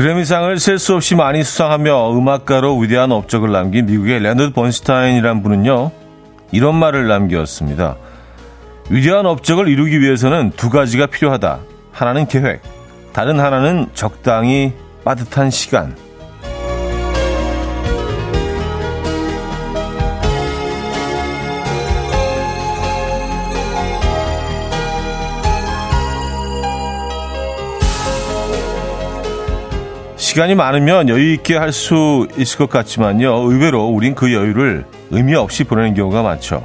그래미상을 셀 수 없이 많이 수상하며 음악가로 위대한 업적을 남긴 미국의 레너드 번스타인이란 분은요, 이런 말을 남겼습니다. 위대한 업적을 이루기 위해서는 두 가지가 필요하다. 하나는 계획, 다른 하나는 적당히 빠듯한 시간. 시간이 많으면 여유 있게 할 수 있을 것 같지만요. 의외로 우린 그 여유를 의미 없이 보내는 경우가 많죠.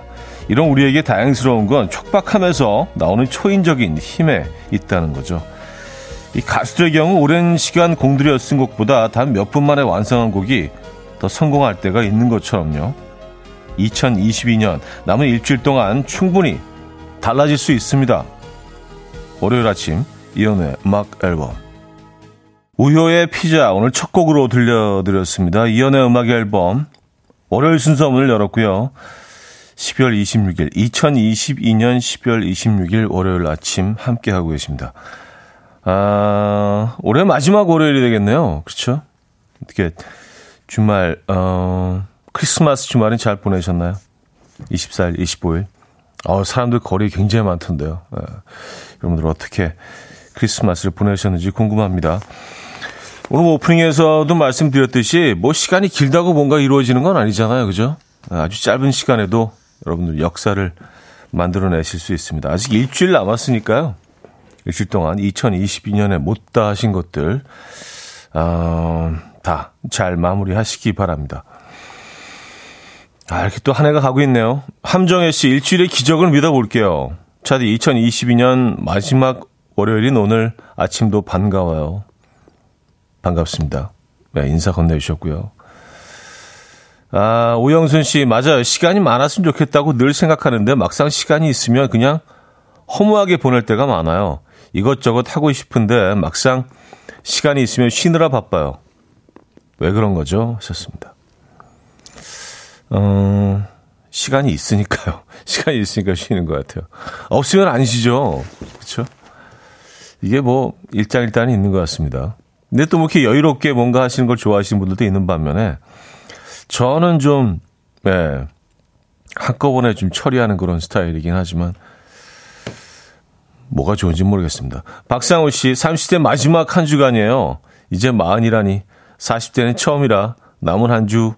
이런 우리에게 다양스러운 건 촉박하면서 나오는 초인적인 힘에 있다는 거죠. 이 가수들의 경우 오랜 시간 공들여 쓴 곡보다 단 몇 분 만에 완성한 곡이 더 성공할 때가 있는 것처럼요. 2022년 남은 일주일 동안 충분히 달라질 수 있습니다. 월요일 아침 이연의 음악 앨범 우효의 피자 오늘 첫 곡으로 들려드렸습니다. 이연의 음악 앨범 월요일 순서 문을 열었고요. 12월 26일 2022년 12월 26일 월요일 아침 함께 하고 계십니다. 아, 올해 마지막 월요일이 되겠네요. 그렇죠? 어떻게 주말 어 크리스마스 주말은 잘 보내셨나요? 24일, 25일. 어, 사람들 거리 굉장히 많던데요. 예. 여러분들 어떻게 크리스마스를 보내셨는지 궁금합니다. 오늘 오프닝에서도 말씀드렸듯이 뭐 시간이 길다고 뭔가 이루어지는 건 아니잖아요. 그죠? 아주 짧은 시간에도 여러분들 역사를 만들어내실 수 있습니다. 아직 일주일 남았으니까요. 일주일 동안 2022년에 못다 하신 것들 어, 다잘 마무리하시기 바랍니다. 아, 이렇게 또 한 해가 가고 있네요. 함정혜 씨, 일주일의 기적을 믿어볼게요. 차디 2022년 마지막 월요일인 오늘 아침도 반가워요. 반갑습니다. 네, 인사 건네주셨고요. 아, 오영순 씨, 맞아요. 시간이 많았으면 좋겠다고 늘 생각하는데 막상 시간이 있으면 그냥 허무하게 보낼 때가 많아요. 이것저것 하고 싶은데 막상 시간이 있으면 쉬느라 바빠요. 왜 그런 거죠? 하셨습니다. 어, 시간이 있으니까요. 시간이 있으니까 쉬는 것 같아요. 없으면 안 쉬죠. 그렇죠? 이게 뭐 일장일단이 있는 것 같습니다. 근데 또 뭐 이렇게 여유롭게 뭔가 하시는 걸 좋아하시는 분들도 있는 반면에 저는 좀, 예, 한꺼번에 좀 처리하는 그런 스타일이긴 하지만 뭐가 좋은지 모르겠습니다. 박상우 씨, 30대 마지막 한 주간이에요. 이제 마흔이라니 40대는 처음이라 남은 한 주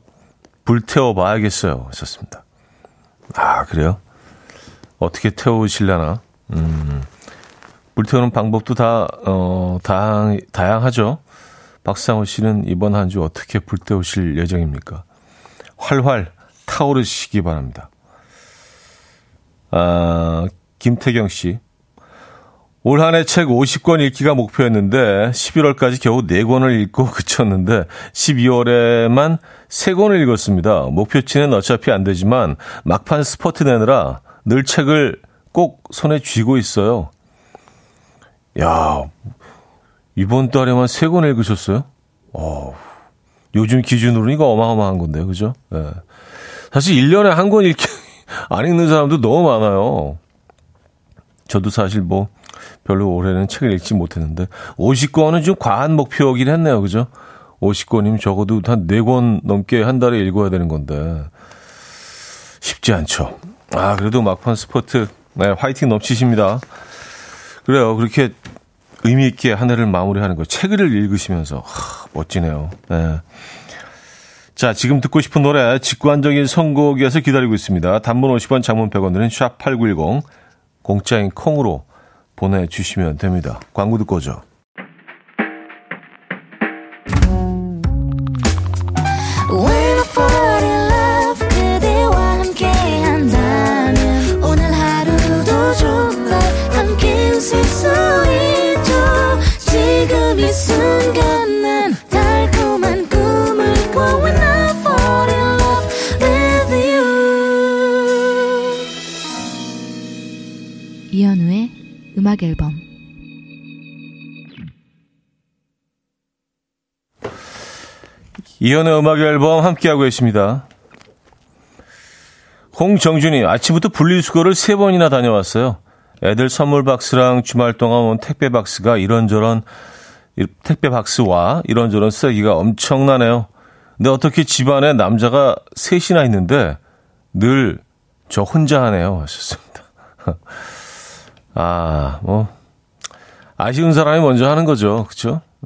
불태워 봐야겠어요. 하셨습니다. 아, 그래요? 어떻게 태우실려나? 음, 불태우는 방법도 다, 어, 다양, 다양하죠. 박상우 씨는 이번 한 주 어떻게 불태우실 예정입니까? 활활 타오르시기 바랍니다. 아, 김태경 씨. 올 한 해 책 50권 읽기가 목표였는데 11월까지 겨우 4권을 읽고 그쳤는데 12월에만 3권을 읽었습니다. 목표치는 어차피 안 되지만 막판 스포트 내느라 늘 책을 꼭 손에 쥐고 있어요. 야, 이번 달에만 3권 읽으셨어요? 어, 요즘 기준으로는 이거 어마어마한 건데, 그죠? 예. 사실 1년에 한 권 읽기, 안 읽는 사람도 너무 많아요. 저도 사실 뭐, 별로 올해는 책을 읽지 못했는데, 50권은 좀 과한 목표이긴 했네요, 그죠? 50권이면 적어도 한 4권 넘게 한 달에 읽어야 되는 건데, 쉽지 않죠. 아, 그래도 막판 스포트, 네, 화이팅 넘치십니다. 그래요. 그렇게 의미 있게 한 해를 마무리하는 거. 책을 읽으시면서 하, 멋지네요. 네. 자, 지금 듣고 싶은 노래 직관적인 선곡이어서 기다리고 있습니다. 단문 50원, 장문 100원들은 샵8910 공짜인 콩으로 보내주시면 됩니다. 광고 듣고 오죠. 이연의 음악 앨범 함께하고 계십니다. 홍정준이 아침부터 분리수거를 세 번이나 다녀왔어요. 애들 선물 박스랑 주말 동안 온 택배 박스가 이런저런 택배 박스와 이런저런 쓰레기가 엄청나네요. 근데 어떻게 집안에 남자가 셋이나 있는데 늘 저 혼자 하네요. 하셨습니다. 아, 뭐, 아쉬운 사람이 먼저 하는 거죠.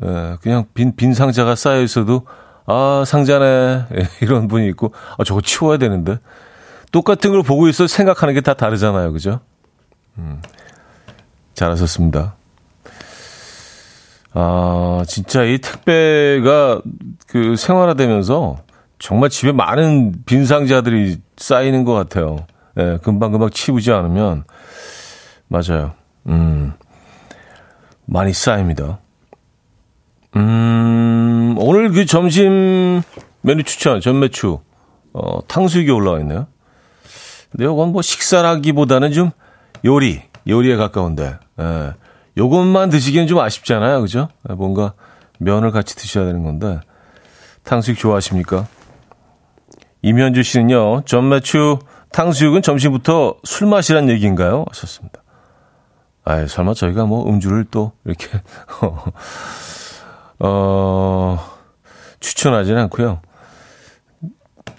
예, 그냥 빈, 빈 상자가 쌓여 있어도, 아, 상자네. 예, 이런 분이 있고, 아, 저거 치워야 되는데. 똑같은 걸 보고 있어 생각하는 게 다 다르잖아요. 그죠? 음, 잘하셨습니다. 아, 진짜 이 택배가 그 생활화되면서 정말 집에 많은 빈 상자들이 쌓이는 것 같아요. 예, 금방금방 치우지 않으면. 맞아요. 음, 많이 쌓입니다. 음, 오늘 그 점심 메뉴 추천, 전매추, 어, 탕수육이 올라와 있네요. 근데 이건 뭐 식사라기보다는 좀 요리, 요리에 가까운데, 예. 요것만 드시기엔 좀 아쉽잖아요. 그죠? 예, 뭔가 면을 같이 드셔야 되는 건데. 탕수육 좋아하십니까? 이면주 씨는요, 전매추 탕수육은 점심부터 술 마시란 얘기인가요? 하셨습니다. 아 설마 저희가 뭐 음주를 또 이렇게, 어, 추천하지는 않고요.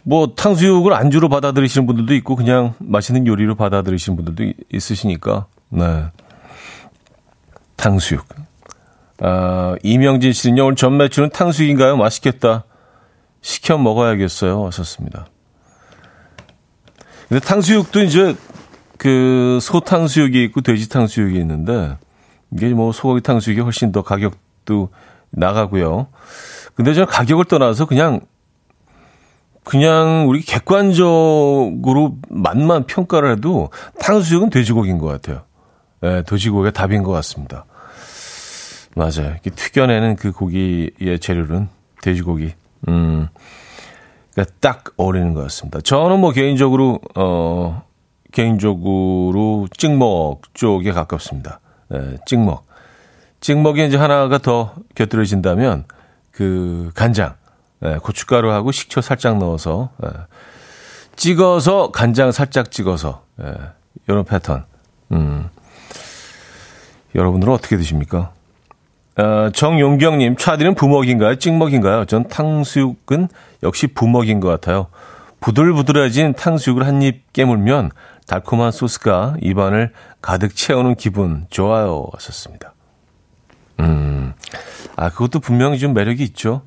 뭐 탕수육을 안주로 받아들이시는 분들도 있고 그냥 맛있는 요리로 받아들이시는 분들도 있으시니까. 네. 탕수육. 아, 이명진 씨는요 오늘 전매추는 탕수육인가요? 맛있겠다. 시켜 먹어야겠어요. 하셨습니다. 근데 탕수육도 이제 그 소탕수육이 있고 돼지 탕수육이 있는데 이게 뭐 소고기 탕수육이 훨씬 더 가격도 나가고요 근데 저는 가격을 떠나서 그냥 그냥 우리 객관적으로 맛만 평가를 해도 탕수육은 돼지고기인 것 같아요. 네, 돼지고기가 답인 것 같습니다. 맞아요. 튀겨내는 그 고기의 재료는 돼지고기. 음, 그러니까 딱 어울리는 것 같습니다. 저는 뭐 개인적으로, 어, 개인적으로 찍먹 쪽에 가깝습니다. 네, 찍먹. 찍먹이 이제 하나가 더 곁들여진다면 그 간장. 예, 고춧가루하고 식초 살짝 넣어서 예, 찍어서 간장 살짝 찍어서 예, 이런 패턴. 음. 여러분들은 어떻게 드십니까? 어, 정용경님, 차디는 부먹인가요? 찍먹인가요? 전 탕수육은 역시 부먹인 것 같아요. 부들부들해진 탕수육을 한 입 깨물면 달콤한 소스가 입안을 가득 채우는 기분 좋아요. 하셨습니다. 음, 아, 그것도 분명히 좀 매력이 있죠.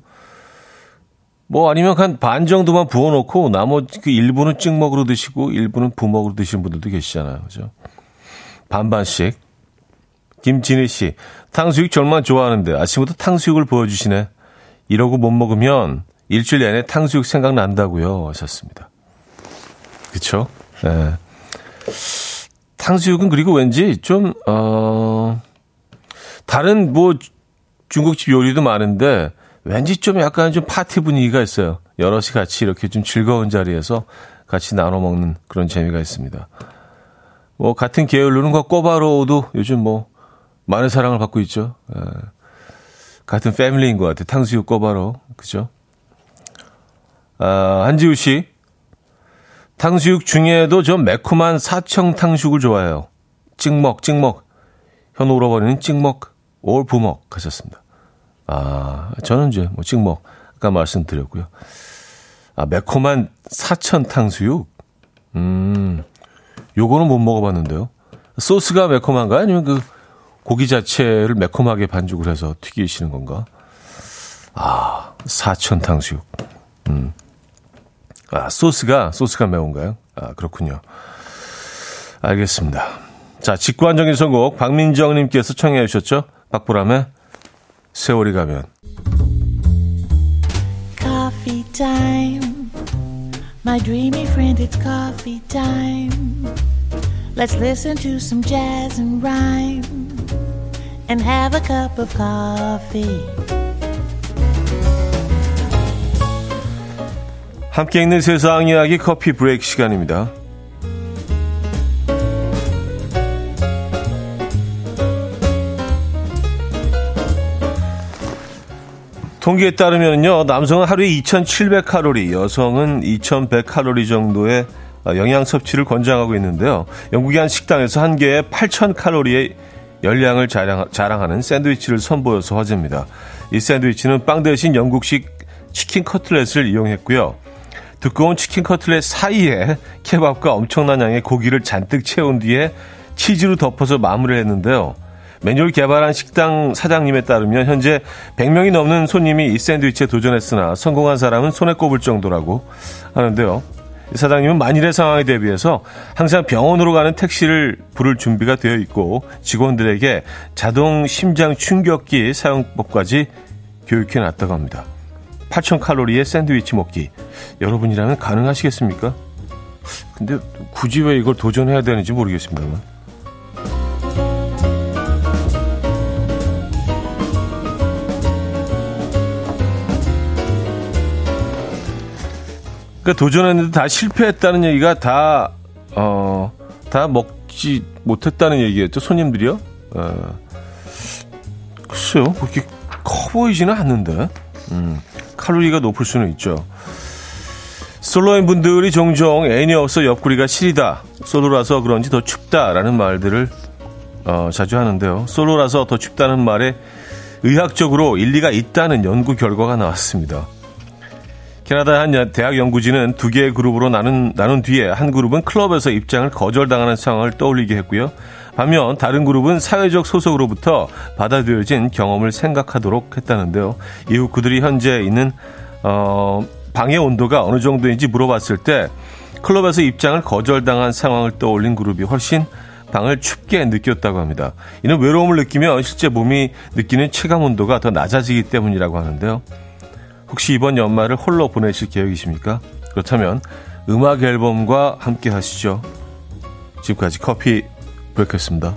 뭐 아니면 한 반 정도만 부어놓고 나머지 그 일부는 찍먹으로 드시고 일부는 부먹으로 드시는 분들도 계시잖아요. 그죠? 반반씩. 김진희 씨, 탕수육 정말 좋아하는데 아침부터 탕수육을 보여주시네. 이러고 못 먹으면 일주일 내내 탕수육 생각난다고요. 하셨습니다. 그쵸? 네. 탕수육은 그리고 왠지 좀, 어, 다른 뭐 중국집 요리도 많은데 왠지 좀 약간 좀 파티 분위기가 있어요. 여럿이 같이 이렇게 좀 즐거운 자리에서 같이 나눠 먹는 그런 재미가 있습니다. 뭐 같은 계열로는 그 꼬바로우도 요즘 뭐 많은 사랑을 받고 있죠. 에. 예. 같은 패밀리인 것 같아요. 탕수육 꼬바로 그죠? 아, 한지우 씨 탕수육 중에도 좀 매콤한 사청 탕수육을 좋아해요. 찍먹 찍먹 현 오러버리는 찍먹 올 부먹 하셨습니다. 아, 저는 이제 뭐 찍먹 아까 말씀드렸고요. 아, 매콤한 사천 탕수육. 음, 요거는 못 먹어 봤는데요. 소스가 매콤한가요? 아니면 그 고기 자체를 매콤하게 반죽을 해서 튀기시는 건가? 아, 사천 탕수육. 음. 아, 소스가, 소스가 매운가요? 아, 그렇군요. 알겠습니다. 자, 직관적인 선곡, 박민정 님께서 청해 주셨죠? 박보람의 세월이 가면 Coffee time My dreamy friend it's coffee time Let's listen to some jazz and rhyme And have a cup of coffee 함께 있는 세상 이야기 커피 브레이크 시간입니다. 통계에 따르면요, 남성은 하루에 2,700칼로리, 여성은 2,100칼로리 정도의 영양 섭취를 권장하고 있는데요. 영국의 한 식당에서 한 개에 8,000칼로리의 열량을 자랑, 자랑 하는 샌드위치를 선보여서 화제입니다. 이 샌드위치는 빵 대신 영국식 치킨 커틀렛을 이용했고요. 두꺼운 치킨 커틀렛 사이에 케밥과 엄청난 양의 고기를 잔뜩 채운 뒤에 치즈로 덮어서 마무리를 했는데요. 메뉴를 개발한 식당 사장님에 따르면 현재 100명이 넘는 손님이 이 샌드위치에 도전했으나 성공한 사람은 손에 꼽을 정도라고 하는데요. 사장님은 만일의 상황에 대비해서 항상 병원으로 가는 택시를 부를 준비가 되어 있고 직원들에게 자동 심장 충격기 사용법까지 교육해 놨다고 합니다. 8,000 칼로리의 샌드위치 먹기. 여러분이라면 가능하시겠습니까? 근데 굳이 왜 이걸 도전해야 되는지 모르겠습니다만. 그러니까 도전했는데 다 실패했다는 얘기가 다, 어, 다 먹지 못했다는 얘기였죠. 손님들이요. 어, 글쎄요. 그렇게 커 보이지는 않는데. 음, 칼로리가 높을 수는 있죠. 솔로인 분들이 종종 애인이 없어 옆구리가 시리다. 솔로라서 그런지 더 춥다라는 말들을 어, 자주 하는데요. 솔로라서 더 춥다는 말에 의학적으로 일리가 있다는 연구 결과가 나왔습니다. 캐나다 한 대학 연구진은 두 개의 그룹으로 나눈, 나눈 뒤에 한 그룹은 클럽에서 입장을 거절당하는 상황을 떠올리게 했고요. 반면 다른 그룹은 사회적 소속으로부터 받아들여진 경험을 생각하도록 했다는데요. 이후 그들이 현재 있는 어, 방의 온도가 어느 정도인지 물어봤을 때 클럽에서 입장을 거절당한 상황을 떠올린 그룹이 훨씬 방을 춥게 느꼈다고 합니다. 이는 외로움을 느끼며 실제 몸이 느끼는 체감 온도가 더 낮아지기 때문이라고 하는데요. 혹시 이번 연말을 홀로 보내실 계획이십니까? 그렇다면 음악 앨범과 함께 하시죠. 지금까지 커피 브레이크였습니다.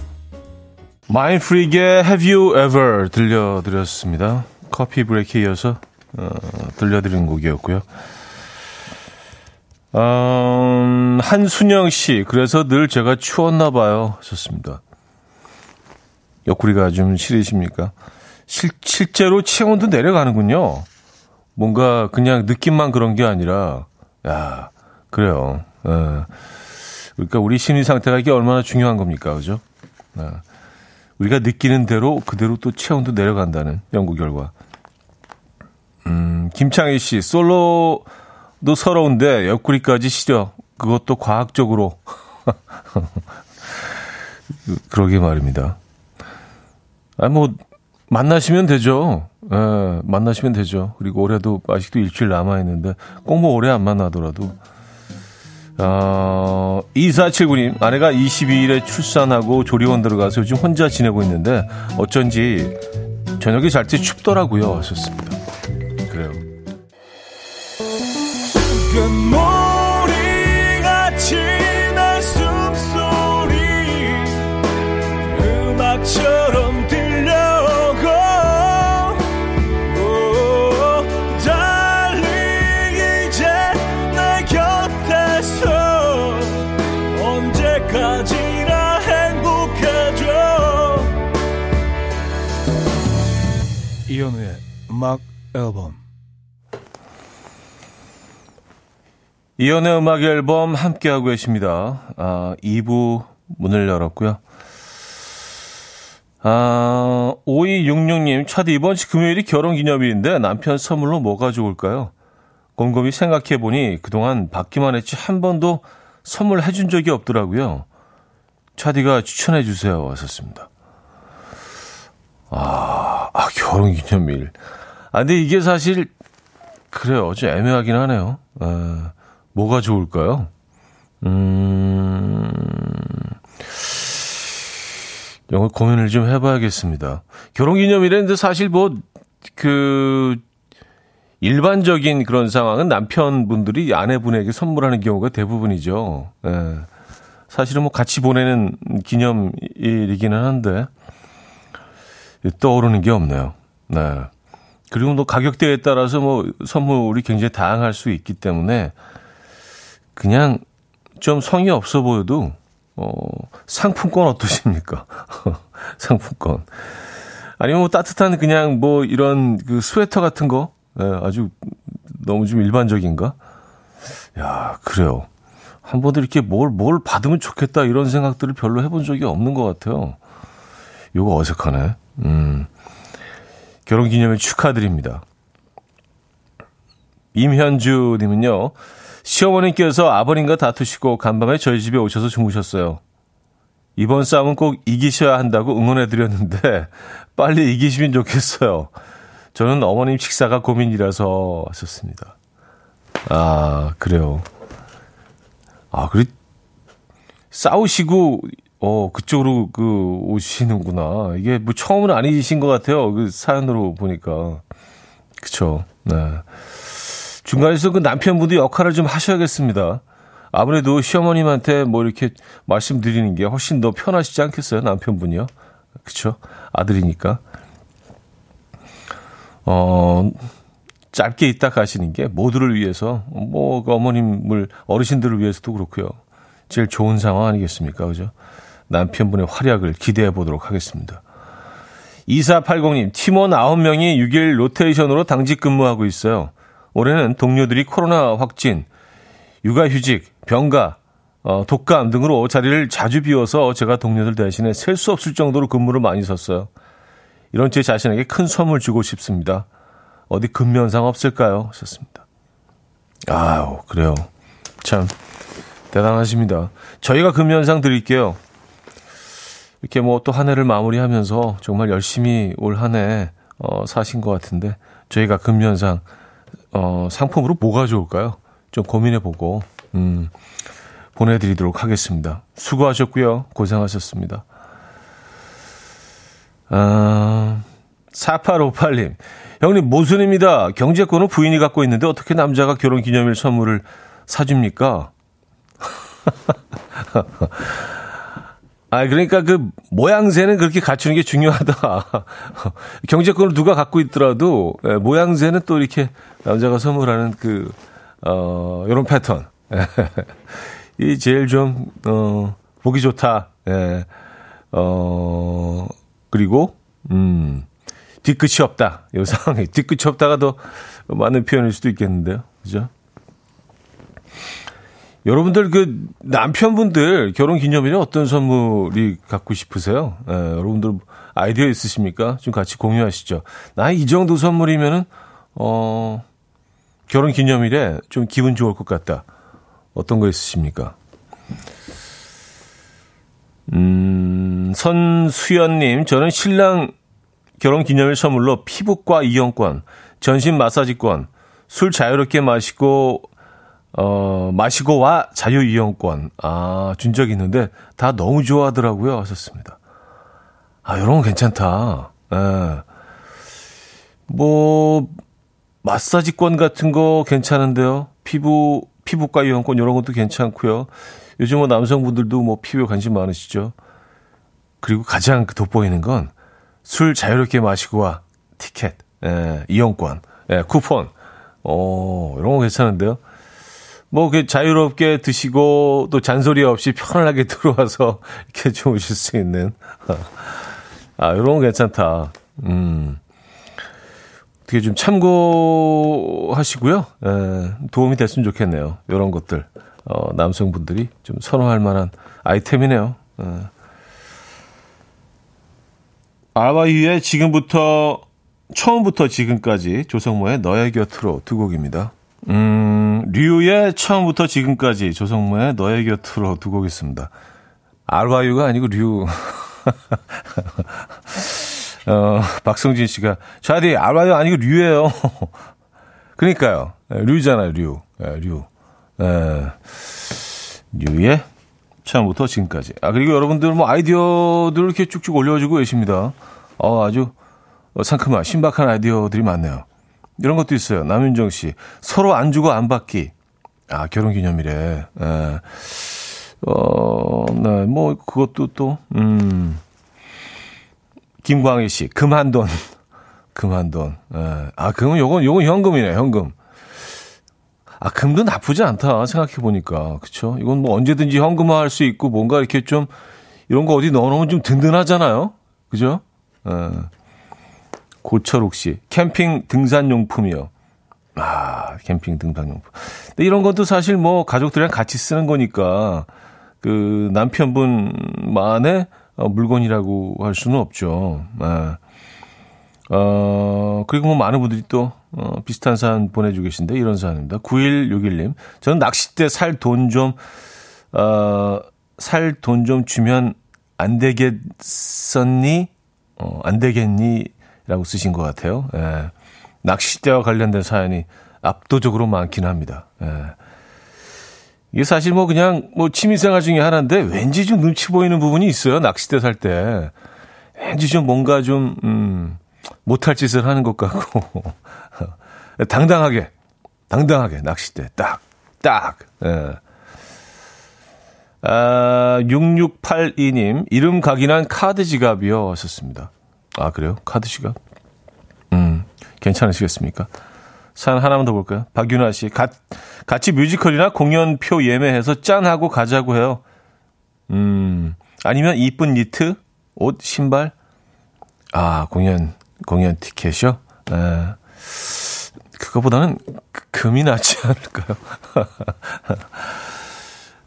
마인프리의 Have You Ever 들려드렸습니다. 커피 브레이크에 이어서 어, 들려드린 곡이었고요. 음, 한순영 씨, 그래서 늘 제가 추웠나 봐요. 좋습니다. 옆구리가 좀 시리십니까? 실, 실제로 체온도 내려가는군요. 뭔가 그냥 느낌만 그런 게 아니라, 야, 그래요. 어. 그러니까 우리 심리 상태가 이게 얼마나 중요한 겁니까? 그죠? 어. 우리가 느끼는 대로 그대로 또 체온도 내려간다는 연구 결과. 음, 김창희 씨, 솔로도 서러운데 옆구리까지 시려. 그것도 과학적으로. 그러게 말입니다. 아, 뭐, 만나시면 되죠. 예, 만나시면 되죠. 그리고 올해도 아직도 일주일 남아 있는데, 꼭뭐 오래 안 만나더라도. 어, 2479님, 아내가 22일에 출산하고 조리원 들어가서 요즘 혼자 지내고 있는데, 어쩐지 저녁에 잘 때 춥더라고요. 하셨습니다. 그래요. 이현우의 음악 앨범 이연의 음악 앨범 함께하고 계십니다. 아, 2부 문을 열었고요. 아, 5266님, 차디 이번 주 금요일이 결혼 기념일인데 남편 선물로 뭐가 좋을까요? 곰곰이 생각해보니 그동안 받기만 했지 한 번도 선물 해 준 적이 없더라고요. 차디가 추천해 주세요. 왔었습니다. 아, 아, 결혼 기념일. 아, 근데 이게 사실, 그래요. 좀 애매하긴 하네요. 아, 뭐가 좋을까요? 음, 영어 고민을 좀 해봐야겠습니다. 결혼 기념일인데 사실 뭐, 그, 일반적인 그런 상황은 남편분들이 아내분에게 선물하는 경우가 대부분이죠. 예. 사실은 뭐 같이 보내는 기념일이기는 한데, 떠오르는 게 없네요. 네. 그리고 뭐 가격대에 따라서 뭐 선물이 굉장히 다양할 수 있기 때문에 그냥 좀 성의 없어 보여도 어 상품권 어떠십니까? 상품권. 아니면 뭐 따뜻한 그냥 뭐 이런 그 스웨터 같은 거 네, 아주 너무 좀 일반적인가? 야, 그래요. 한 번도 이렇게 뭘, 뭘 받으면 좋겠다 이런 생각들을 별로 해본 적이 없는 것 같아요. 요거 어색하네. 음. 결혼 기념일 축하드립니다. 임현주 님은요. 시어머님께서 아버님과 다투시고 간밤에 저희 집에 오셔서 주무셨어요. 이번 싸움은 꼭 이기셔야 한다고 응원해드렸는데 빨리 이기시면 좋겠어요. 저는 어머님 식사가 고민이라서 하셨습니다. 아, 그래요. 아, 그래. 싸우시고, 어, 그쪽으로 그 오시는구나. 이게 뭐 처음은 아니신 것 같아요. 그 사연으로 보니까. 그쵸. 네. 중간에서 그 남편분도 역할을 좀 하셔야겠습니다. 아무래도 시어머님한테 뭐 이렇게 말씀드리는 게 훨씬 더 편하시지 않겠어요? 남편분이요. 그쵸? 아들이니까. 어, 짧게 있다 가시는 게 모두를 위해서, 뭐, 그 어머님을, 어르신들을 위해서도 그렇고요. 제일 좋은 상황 아니겠습니까? 그죠? 남편분의 활약을 기대해 보도록 하겠습니다. 2480님, 팀원 9명이 6일 로테이션으로 당직 근무하고 있어요. 올해는 동료들이 코로나 확진, 육아휴직, 병가, 어, 독감 등으로 자리를 자주 비워서 제가 동료들 대신에 셀 수 없을 정도로 근무를 많이 썼어요. 이런 제 자신에게 큰 선물 주고 싶습니다. 어디 근면상 없을까요? 하셨습니다. 아우, 그래요. 참, 대단하십니다. 저희가 근면상 드릴게요. 이렇게 뭐 또 한 해를 마무리하면서 정말 열심히 올 한 해, 어, 사신 것 같은데, 저희가 근면상, 어, 상품으로 뭐가 좋을까요? 좀 고민해보고, 음, 보내드리도록 하겠습니다. 수고하셨고요. 고생하셨습니다. 아, 4858님. 형님, 모순입니다. 경제권은 부인이 갖고 있는데 어떻게 남자가 결혼 기념일 선물을 사줍니까? 아, 그러니까 그 모양새는 그렇게 갖추는 게 중요하다. 경제권을 누가 갖고 있더라도 예, 모양새는 또 이렇게 남자가 선물하는 그, 어, 요런 패턴. 이 제일 좀, 어, 보기 좋다. 예. 어, 그리고, 음, 뒤끝이 없다. 요 상황에. 뒤끝이 없다가 더 많은 표현일 수도 있겠는데요. 그죠? 여러분들 그 남편분들 결혼 기념일에 어떤 선물이 갖고 싶으세요? 예, 여러분들 아이디어 있으십니까? 좀 같이 공유하시죠. 나 이 정도 선물이면은 어 결혼 기념일에 좀 기분 좋을 것 같다. 어떤 거 있으십니까? 음, 선수연님, 저는 신랑 결혼 기념일 선물로 피부과 이용권, 전신 마사지권, 술 자유롭게 마시고 어, 마시고 와 자유 이용권. 아, 준 적이 있는데 다 너무 좋아하더라고요. 하셨습니다. 아, 이런 거 괜찮다. 예. 뭐 마사지권 같은 거 괜찮은데요. 피부 피부과 이용권 이런 것도 괜찮고요. 요즘 뭐 남성분들도 뭐 피부에 관심 많으시죠. 그리고 가장 그 돋보이는 건 술 자유롭게 마시고 와 티켓, 예, 이용권, 예, 쿠폰. 어, 이런 거 괜찮은데요. 뭐, 그 자유롭게 드시고 또 잔소리 없이 편안하게 들어와서 이렇게 주무실 수 있는. 아, 이런 거 괜찮다. 음. 어떻게 좀 참고하시고요. 에, 도움이 됐으면 좋겠네요. 이런 것들. 어, 남성분들이 좀 선호할 만한 아이템이네요. 에. 아바이의 지금부터, 처음부터 지금까지 조성모의 너의 곁으로 두 곡입니다. 음, 류의 처음부터 지금까지 조성모의 너의 곁으로 두 곡 있습니다. 알바유가 아니고 류. 어, 박성진 씨가, 자디, 알바유 아니고 류예요 그러니까요. 예, 류잖아요, 류. 예, 류. 예, 류의 처음부터 지금까지. 아, 그리고 여러분들 뭐 아이디어들을 이렇게 쭉쭉 올려주고 계십니다. 어, 아주 상큼한, 신박한 아이디어들이 많네요. 이런 것도 있어요. 남윤정 씨. 서로 안 주고 안 받기. 아, 결혼 기념일에. 예. 어, 네, 뭐, 그것도 또, 음. 김광희 씨. 금한돈. 금한돈. 예. 아, 금은 요건, 요건 현금이네, 현금. 아, 금도 나쁘지 않다. 생각해보니까. 그쵸? 이건 뭐 언제든지 현금화 할 수 있고 뭔가 이렇게 좀 이런 거 어디 넣어놓으면 좀 든든하잖아요. 그죠? 예. 고철욱 씨, 캠핑 등산용품이요. 아, 캠핑 등산용품. 근데 이런 것도 사실 뭐 가족들이랑 같이 쓰는 거니까 그 남편분만의 어, 물건이라고 할 수는 없죠. 아. 어, 그리고 뭐 많은 분들이 또, 어, 비슷한 사연 보내주고 계신데, 이런 사연입니다. 9161님. 저는 낚싯대 살 돈 좀, 어, 살 돈 좀 주면 안 되겠었니? 어, 안 되겠니? 라고 쓰신 것 같아요. 예. 낚싯대와 관련된 사연이 압도적으로 많긴 합니다. 예. 이게 사실 뭐 그냥 뭐 취미생활 중에 하나인데 왠지 좀 눈치 보이는 부분이 있어요. 낚싯대 살 때. 왠지 좀 뭔가 좀, 음, 못할 짓을 하는 것 같고. 당당하게, 당당하게 낚싯대 딱, 딱. 예. 아, 6682님, 이름 각인한 카드 지갑이요. 하셨습니다. 아, 그래요? 카드 지갑? 음, 괜찮으시겠습니까? 사연 하나만 더 볼까요? 박윤아 씨, 가, 같이 뮤지컬이나 공연표 예매해서 짠하고 가자고 해요. 음, 아니면 이쁜 니트, 옷, 신발? 아, 공연, 공연 티켓이요? 에, 그거보다는 금이 낫지 않을까요?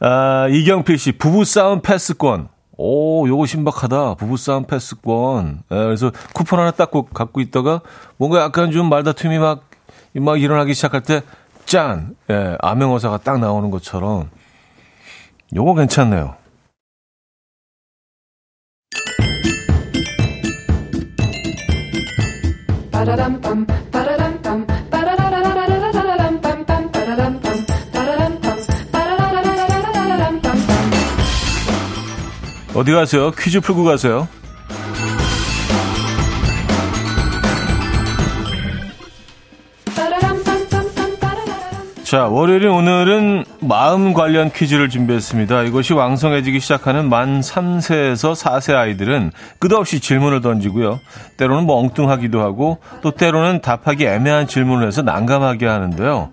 아, 이경필 씨, 부부싸움 패스권. 오, 요거 신박하다. 부부싸움 패스권. 예, 그래서 쿠폰 하나 딱 갖고 있다가 뭔가 약간 좀 말다툼이 막, 막 일어나기 시작할 때 짠! 예, 암행어사가 딱 나오는 것처럼. 요거 괜찮네요. 어디 가세요? 퀴즈 풀고 가세요. 자, 월요일인 오늘은 마음 관련 퀴즈를 준비했습니다. 이것이 왕성해지기 시작하는 만 3세에서 4세 아이들은 끝없이 질문을 던지고요. 때로는 뭐 엉뚱하기도 하고 또 때로는 답하기 애매한 질문을 해서 난감하게 하는데요.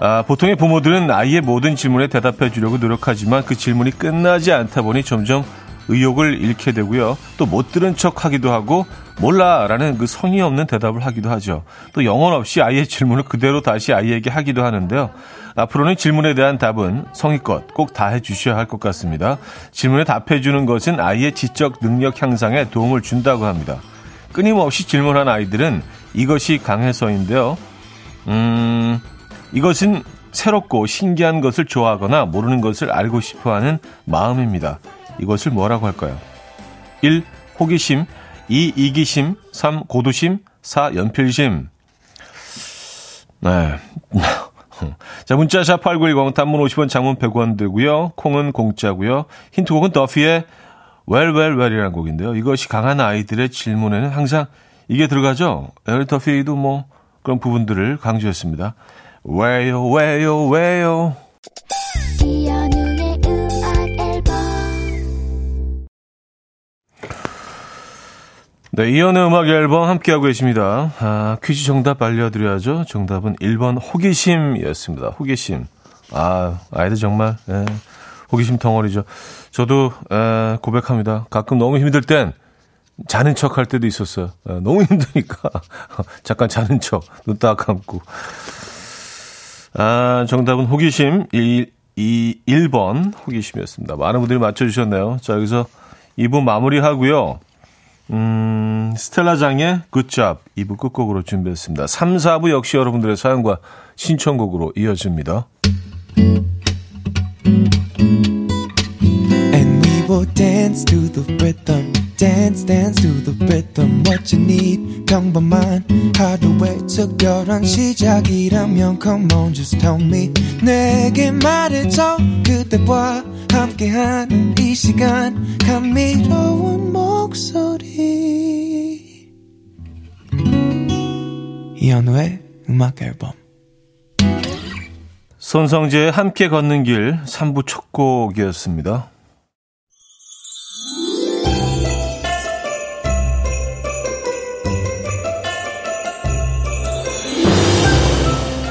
아, 보통의 부모들은 아이의 모든 질문에 대답해 주려고 노력하지만 그 질문이 끝나지 않다 보니 점점 의욕을 잃게 되고요. 또 못 들은 척 하기도 하고 몰라 라는 그 성의 없는 대답을 하기도 하죠. 또 영혼 없이 아이의 질문을 그대로 다시 아이에게 하기도 하는데요. 앞으로는 질문에 대한 답은 성의껏 꼭 다 해주셔야 할 것 같습니다. 질문에 답해주는 것은 아이의 지적 능력 향상에 도움을 준다고 합니다. 끊임없이 질문한 아이들은 이것이 강해서인데요. 음, 이것은 새롭고 신기한 것을 좋아하거나 모르는 것을 알고 싶어 하는 마음입니다. 이것을 뭐라고 할까요? 1. 호기심 2. 이기심 3. 고두심 4. 연필심 네. 자, 문자 샵 8910 단문 50원 장문 100원 들고요. 콩은 공짜고요. 힌트곡은 더피의 Well이라는 곡인데요. 이것이 강한 아이들의 질문에는 항상 이게 들어가죠. 에리 더피도 뭐 그런 부분들을 강조했습니다. 왜요 왜요 왜요 이연우의 음악 앨범 네, 이연의 음악 앨범 함께하고 계십니다. 아, 퀴즈 정답 알려드려야죠. 정답은 1번 호기심이었습니다. 호기심. 아, 아이들 정말, 예, 호기심 덩어리죠. 저도, 예, 고백합니다. 가끔 너무 힘들 땐 자는 척 할 때도 있었어요. 예, 너무 힘드니까. 잠깐 자는 척, 눈 딱 감고. 아, 정답은 호기심 1, 2, 1번 호기심이었습니다. 많은 분들이 맞춰주셨네요. 자, 여기서 2부 마무리하고요. 음, 스텔라장의 굿잡 2부 끝곡으로 준비했습니다. 3, 4부 역시 여러분들의 사연과 신청곡으로 이어집니다. And we will dance to the rhythm. Dance dance to the rhythm what you need. 평범한 하루의 특별한 시작이라면 come on just tell me. 내게 말해줘 그대와 함께한 이 시간. 감미로운 목소리. 이현우의 음악 앨범. 손성재의 함께 걷는 길 3부 첫 곡이었습니다.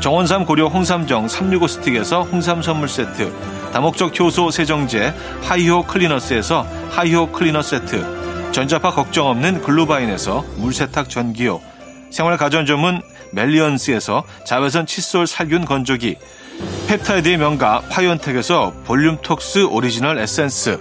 정원삼 고려 홍삼정 365 스틱에서 홍삼 선물 세트 다목적 효소 세정제 하이호 클리너스에서 하이호 클리너 세트 전자파 걱정 없는 글루바인에서 물세탁 전기요 생활 가전 전문 멜리언스에서 자외선 칫솔 살균 건조기 펩타이드의 명가 파이온텍에서 볼륨톡스 오리지널 에센스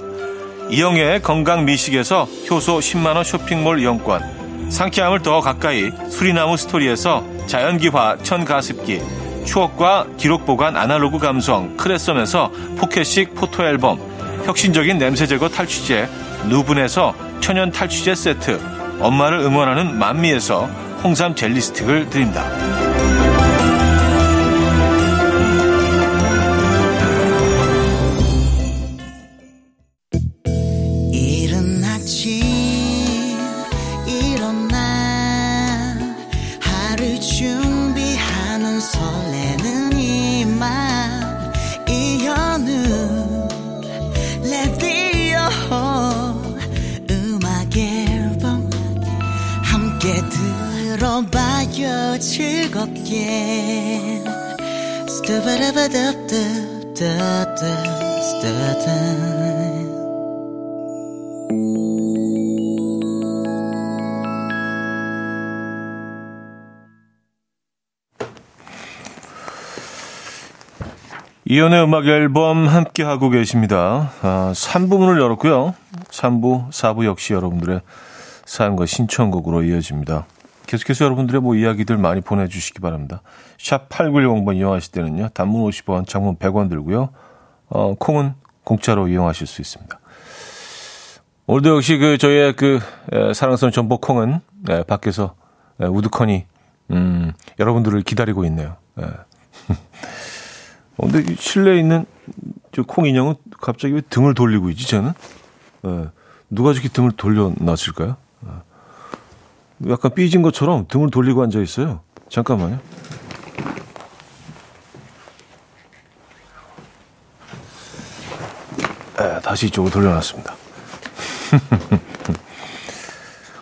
이영애의 건강 미식에서 효소 10만원 쇼핑몰 이용권 상쾌함을 더 가까이 수리나무 스토리에서 자연기화 천가습기 추억과 기록 보관 아날로그 감성 크레썸에서 포켓식 포토앨범 혁신적인 냄새 제거 탈취제 누분에서 천연 탈취제 세트 엄마를 응원하는 만미에서 홍삼 젤리 스틱을 드립니다. 즐겁게 스타바라바답답답답답 이연의 음악 앨범 함께 하고 계십니다. 아, 3부 문을 열었고요. 3부, 4부 역시 여러분들의 사연과 신청곡으로 이어집니다. 계속해서 여러분들의 뭐 이야기들 많이 보내주시기 바랍니다. 샵 8910번 이용하실 때는요. 단문 50원, 장문 100원 들고요. 어, 콩은 공짜로 이용하실 수 있습니다. 오늘도 역시 그 저희의 그 에, 사랑스러운 전복 콩은 에, 밖에서 에, 우두커니 음, 여러분들을 기다리고 있네요. 에. 어, 근데 이 실내에 있는 저 콩 인형은 갑자기 왜 등을 돌리고 있지, 저는? 예. 누가 저렇게 등을 돌려놨을까요? 예. 약간 삐진 것처럼 등을 돌리고 앉아 있어요. 잠깐만요. 예, 다시 이쪽으로 돌려놨습니다.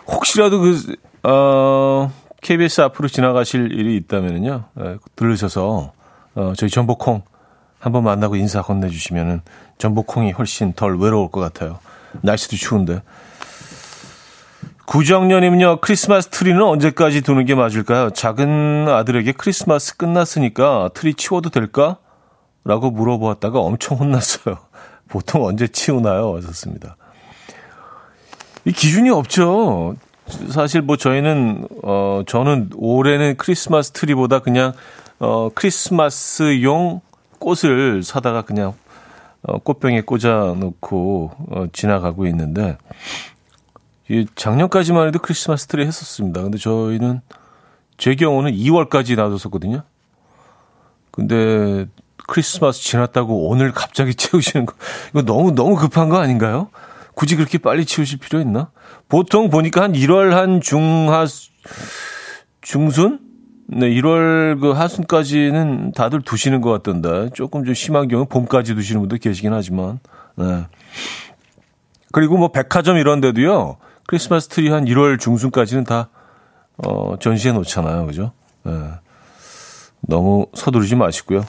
혹시라도 그, 어, KBS 앞으로 지나가실 일이 있다면요, 예, 들으셔서, 어, 저희 전복콩 한번 만나고 인사 건네주시면은 전복콩이 훨씬 덜 외로울 것 같아요. 날씨도 추운데. 구정년님은요, 크리스마스 트리는 언제까지 두는 게 맞을까요? 작은 아들에게 크리스마스 끝났으니까 트리 치워도 될까? 라고 물어보았다가 엄청 혼났어요. 보통 언제 치우나요? 왔었습니다. 이 기준이 없죠. 사실 뭐 저희는, 어, 저는 올해는 크리스마스 트리보다 그냥, 어, 크리스마스용 꽃을 사다가 그냥 어, 꽃병에 꽂아 놓고 어, 지나가고 있는데 이 작년까지만 해도 크리스마스 트리 했었습니다. 근데 저희는 제 경우는 2월까지 놔뒀었거든요. 근데 크리스마스 지났다고 오늘 갑자기 치우시는 거 이거 너무 너무 급한 거 아닌가요? 굳이 그렇게 빨리 치우실 필요 있나? 보통 보니까 한 1월 한 중하 중순 네, 1월 그 하순까지는 다들 두시는 것 같던데 조금 좀 심한 경우 봄까지 두시는 분도 계시긴 하지만 네. 그리고 뭐 백화점 이런 데도요 크리스마스 트리 한 1월 중순까지는 다 어, 전시해 놓잖아요, 그죠? 네. 너무 서두르지 마시고요.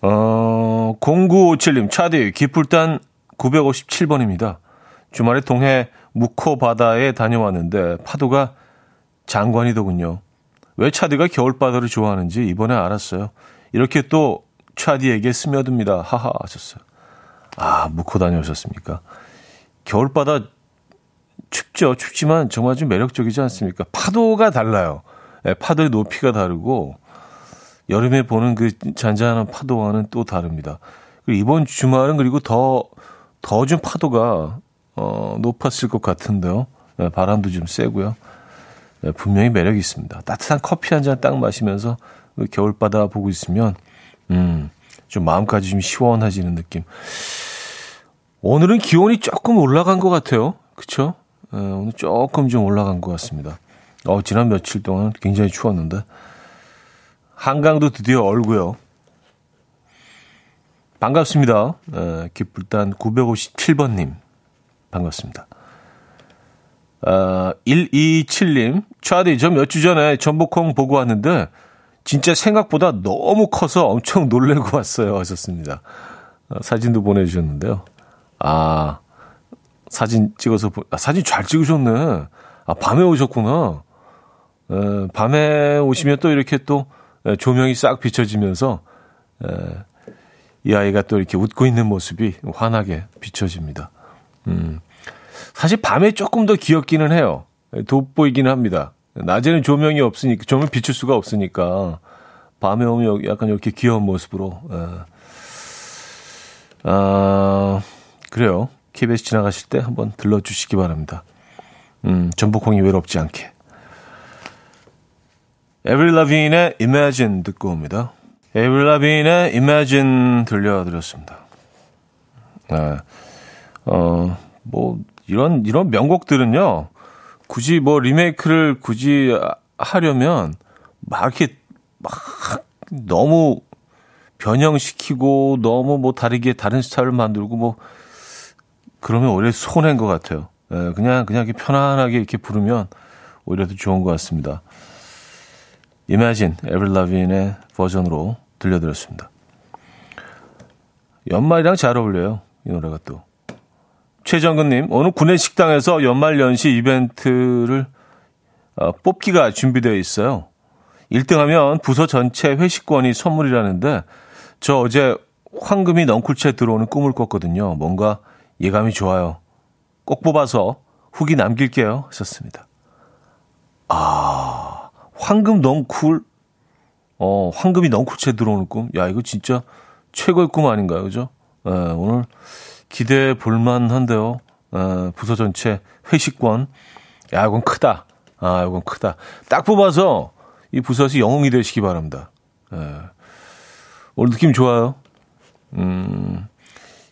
어, 0957님, 차디, 기풀단 957번입니다. 주말에 동해 묵호 바다에 다녀왔는데 파도가 장관이더군요. 왜 차디가 겨울바다를 좋아하는지 이번에 알았어요. 이렇게 또 차디에게 스며듭니다. 하하 하셨어요. 아, 묵호 다녀오셨습니까? 겨울바다 춥죠. 춥지만 정말 좀 매력적이지 않습니까? 파도가 달라요. 네, 파도의 높이가 다르고 여름에 보는 그 잔잔한 파도와는 또 다릅니다. 그리고 이번 주말은 그리고 더 더 좀 파도가 어, 높았을 것 같은데요. 네, 바람도 좀 세고요. 네, 분명히 매력이 있습니다. 따뜻한 커피 한 잔 딱 마시면서 그 겨울바다 보고 있으면 음, 좀 마음까지 좀 시원해지는 느낌. 오늘은 기온이 조금 올라간 것 같아요. 그쵸? 네, 오늘 조금 좀 올라간 것 같습니다. 어, 지난 며칠 동안 굉장히 추웠는데. 한강도 드디어 얼고요. 반갑습니다. 에, 기쁠단 957번님. 반갑습니다. 아, 127님. 차디, 저 몇 주 전에 전복콩 보고 왔는데, 진짜 생각보다 너무 커서 엄청 놀래고 왔어요. 하셨습니다. 아, 사진도 보내주셨는데요. 아, 사진 찍어서, 보, 아, 사진 잘 찍으셨네. 아, 밤에 오셨구나. 에, 밤에 오시면 또 이렇게 또 조명이 싹 비춰지면서, 에, 이 아이가 또 이렇게 웃고 있는 모습이 환하게 비춰집니다. 음. 사실 밤에 조금 더 귀엽기는 해요. 돋보이기는 합니다. 낮에는 조명이 없으니까, 조명 비출 수가 없으니까, 밤에 오면 약간 이렇게 귀여운 모습으로, 에. 아, 그래요. KBS 지나가실 때 한번 들러주시기 바랍니다. 음, 전복콩이 외롭지 않게. 에브리 라빈의 Imagine 듣고 옵니다. 에브리 라빈의 Imagine 들려드렸습니다. 네. 어, 뭐, 이런, 이런 명곡들은요, 굳이 뭐 리메이크를 굳이 하려면, 막 이렇게, 막, 너무 변형시키고, 너무 뭐 다르게 다른 스타일을 만들고, 뭐, 그러면 오히려 손해인 것 같아요. 예, 그냥, 그냥 이렇게 편안하게 이렇게 부르면 오히려 더 좋은 것 같습니다. Imagine, 에블 라빈의 버전으로 들려드렸습니다. 연말이랑 잘 어울려요. 이 노래가 또. 최정근님, 오늘 구내 식당에서 연말 연시 이벤트를 어, 뽑기가 준비되어 있어요. 1등 하면 부서 전체 회식권이 선물이라는데 저 어제 황금이 넝쿨채 들어오는 꿈을 꿨거든요. 뭔가 예감이 좋아요. 꼭 뽑아서 후기 남길게요. 하셨습니다. 아, 황금 넝쿨, 어, 황금이 넝쿨채 들어오는 꿈. 야, 이거 진짜 최고의 꿈 아닌가요? 그죠? 에, 오늘 기대해 볼만 한데요. 에, 부서 전체 회식권. 야, 이건 크다. 아, 이건 크다. 딱 뽑아서 이 부서에서 영웅이 되시기 바랍니다. 에, 오늘 느낌 좋아요. 음,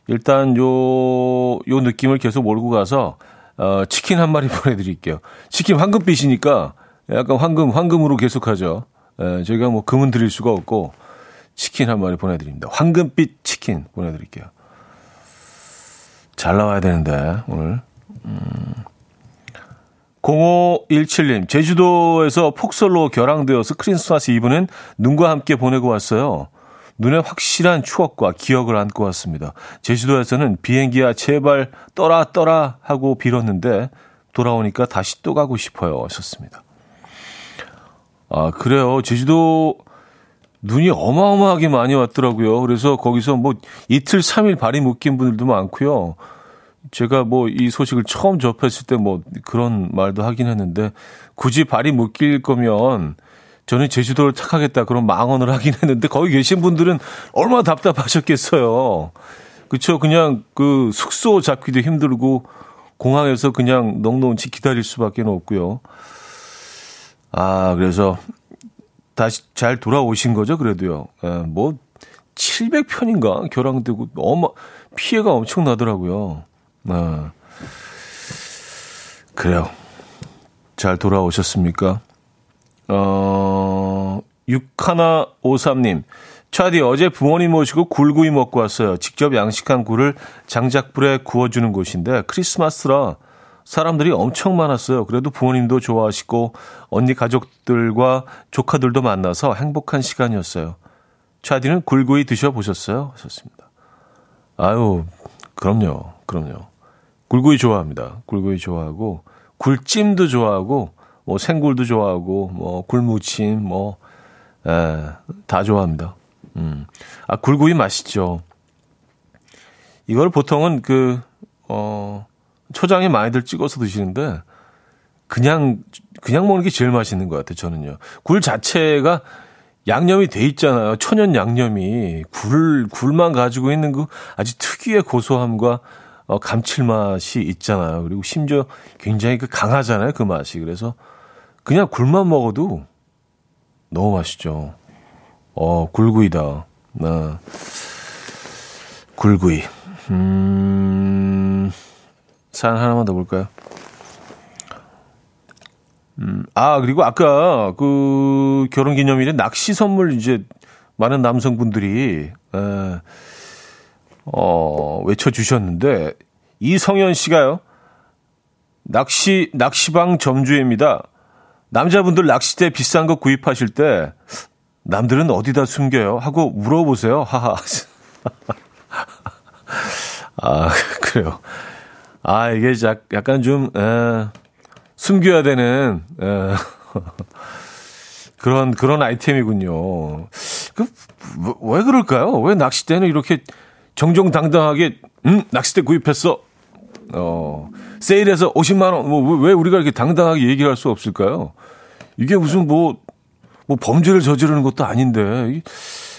일단 요, 요 느낌을 계속 몰고 가서, 어, 치킨 한 마리 보내드릴게요. 치킨 황금빛이니까 약간 황금, 황금으로 계속하죠. 에, 저희가 뭐 금은 드릴 수가 없고, 치킨 한 마리 보내드립니다. 황금빛 치킨 보내드릴게요. 잘 나와야 되는데, 오늘. 음. 0517님, 제주도에서 폭설로 결항되어서 크리스마스 이브는 눈과 함께 보내고 왔어요. 눈에 확실한 추억과 기억을 안고 왔습니다. 제주도에서는 비행기야 제발 떠라 떠라 하고 빌었는데 돌아오니까 다시 또 가고 싶어요. 하셨습니다. 아, 그래요. 제주도 눈이 어마어마하게 많이 왔더라고요. 그래서 거기서 뭐 이틀, 삼일 발이 묶인 분들도 많고요. 제가 뭐 이 소식을 처음 접했을 때 뭐 그런 말도 하긴 했는데 굳이 발이 묶일 거면 저는 제주도를 택하겠다 그런 망언을 하긴 했는데 거기 계신 분들은 얼마나 답답하셨겠어요. 그쵸 그냥 그 숙소 잡기도 힘들고 공항에서 그냥 넉넉히 기다릴 수밖에 없고요. 아 그래서 다시 잘 돌아오신 거죠 그래도요. 예, 뭐 700편인가 결항되고 어마 피해가 엄청 나더라고요. 아, 그래요. 잘 돌아오셨습니까? 어, 6153님. 차디 어제 부모님 모시고 굴구이 먹고 왔어요. 직접 양식한 굴을 장작불에 구워주는 곳인데 크리스마스라 사람들이 엄청 많았어요. 그래도 부모님도 좋아하시고 언니 가족들과 조카들도 만나서 행복한 시간이었어요. 차디는 굴구이 드셔보셨어요? 하셨습니다. 아유, 그럼요. 그럼요. 굴구이 좋아합니다. 굴구이 좋아하고 굴찜도 좋아하고 뭐 생굴도 좋아하고 뭐 굴무침 뭐 에, 다 좋아합니다. 음. 아 굴구이 맛있죠. 이걸 보통은 그 어, 초장에 많이들 찍어서 드시는데 그냥 그냥 먹는 게 제일 맛있는 것 같아요. 저는요. 굴 자체가 양념이 돼 있잖아요. 천연 양념이 굴 굴만 가지고 있는 그 아주 특유의 고소함과 어, 감칠맛이 있잖아요. 그리고 심지어 굉장히 그 강하잖아요. 그 맛이. 그래서 그냥 굴만 먹어도 너무 맛있죠. 어, 굴구이다. 나 굴구이. 음, 사연 하나만 더 볼까요? 음, 아, 그리고 아까 그 결혼 기념일에 낚시 선물 이제 많은 남성분들이, 에, 어, 외쳐주셨는데, 이성현 씨가요, 낚시, 낚시방 점주입니다. 남자분들 낚싯대 비싼 거 구입하실 때, 남들은 어디다 숨겨요? 하고 물어보세요. 하하. 아, 그래요. 아, 이게 약간 좀, 에, 숨겨야 되는, 에, 그런, 그런 아이템이군요. 그, 왜 그럴까요? 왜 낚싯대는 이렇게 정정당당하게, 음, 낚싯대 구입했어. 어, 세일해서 50만원, 뭐, 왜 우리가 이렇게 당당하게 얘기를 할 수 없을까요? 이게 무슨 뭐, 뭐 범죄를 저지르는 것도 아닌데,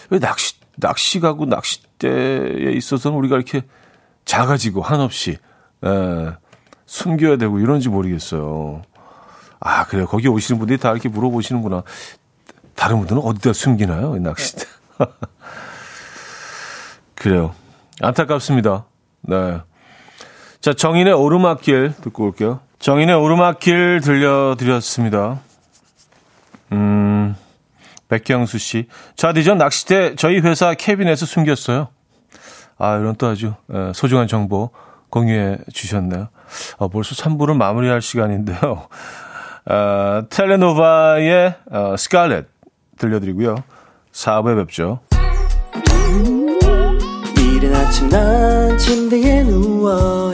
왜 낚시, 낚시 가고 낚싯대에 있어서는 우리가 이렇게 작아지고 한없이, 에, 숨겨야 되고 이런지 모르겠어요. 아, 그래요. 거기 오시는 분들이 다 이렇게 물어보시는구나. 다른 분들은 어디다 숨기나요? 낚싯대. 그래요. 안타깝습니다. 네. 자, 정인의 오르막길 듣고 올게요. 정인의 오르막길 들려드렸습니다. 음, 백경수 씨. 자, 디 전 낚싯대 저희 회사 캐빈에서 숨겼어요. 아, 이런 또 아주 소중한 정보 공유해 주셨네요. 아, 벌써 3부를 마무리할 시간인데요. 아, 텔레노바의 어, 스칼렛 들려드리고요. 4부에 뵙죠. 이른 아침 난 침대에 누워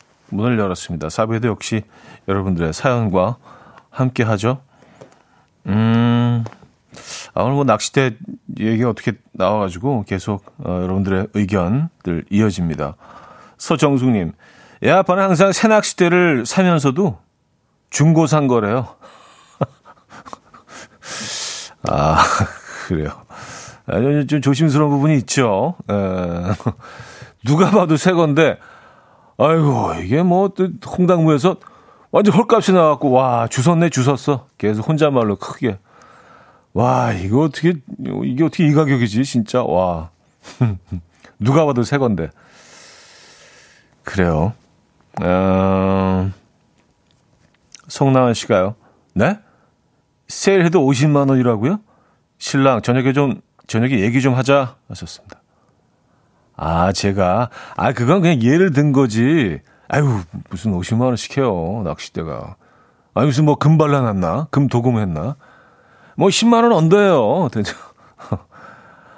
문을 열었습니다. 4부에도 역시 여러분들의 사연과 함께 하죠. 음, 아, 오늘 뭐 낚싯대 얘기가 어떻게 나와가지고 계속 어, 여러분들의 의견들 이어집니다. 서정숙님, 예, 아빠는 항상 새 낚싯대를 사면서도 중고 산 거래요. 아, 그래요. 좀 조심스러운 부분이 있죠. 에, 누가 봐도 새 건데, 아이고, 이게 뭐, 홍당무에서 완전 헐값이 나왔고, 와, 주웠네, 주웠어. 계속 혼잣말로 크게. 와, 이거 어떻게, 이게 어떻게 이 가격이지, 진짜, 와. 누가 봐도 새 건데. 그래요. 어, 송나은 씨가요. 네? 세일해도 50만 원이라고요? 신랑 저녁에 좀 저녁에 얘기 좀 하자 하셨습니다. 아, 제가 아 그건 그냥 예를 든 거지. 아유, 무슨 50만 원 시켜요. 낚싯대가. 아, 무슨 뭐 금 발라놨나? 금 도금했나? 뭐 10만 원 언더예요.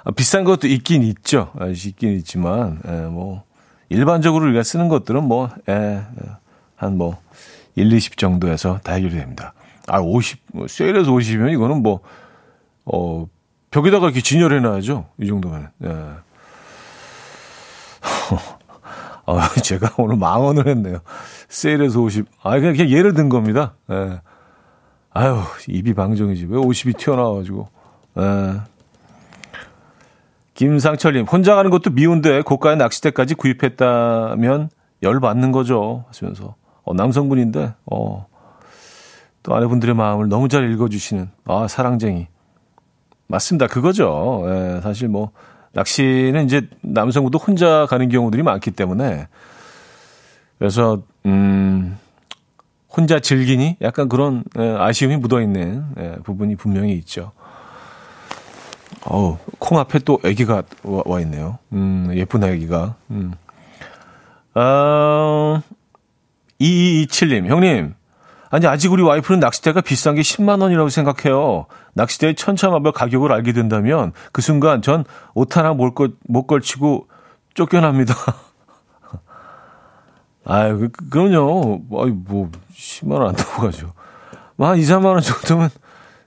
아, 비싼 것도 있긴 있죠. 아, 있긴 있지만 예, 뭐 일반적으로 우리가 쓰는 것들은 뭐 예, 한 뭐 1, 20 정도에서 다 해결이 됩니다. 아, 50, 뭐 세일해서 50이면 이거는 뭐, 어, 벽에다가 이렇게 진열해 놔야죠. 이 정도면. 예. 어, 제가 오늘 망언을 했네요. 세일해서 50. 아, 그냥, 그냥 예를 든 겁니다. 예. 아유, 입이 방정이지. 왜 50이 튀어나와가지고. 예. 김상철님, 혼자 가는 것도 미운데 고가의 낚싯대까지 구입했다면 열받는 거죠. 하시면서. 어, 남성분인데, 어, 또 아내분들의 마음을 너무 잘 읽어주시는, 아, 사랑쟁이. 맞습니다. 그거죠. 예, 사실 뭐, 낚시는 이제 남성분도 혼자 가는 경우들이 많기 때문에, 그래서, 음, 혼자 즐기니? 약간 그런 예, 아쉬움이 묻어있는 예, 부분이 분명히 있죠. 어우, 콩 앞에 또 애기가 와, 와 있네요. 음, 예쁜 애기가. 음. 아, 2227님, 형님. 아니, 아직 우리 와이프는 낚싯대가 비싼 게 10만 원이라고 생각해요. 낚싯대의 천차만별 가격을 알게 된다면 그 순간 전 옷 하나 못, 걸, 못 걸치고 쫓겨납니다. 아유, 그, 그 그럼요. 아이, 뭐, 10만 원 안 넘어가죠. 뭐, 한 2, 3만 원 정도면,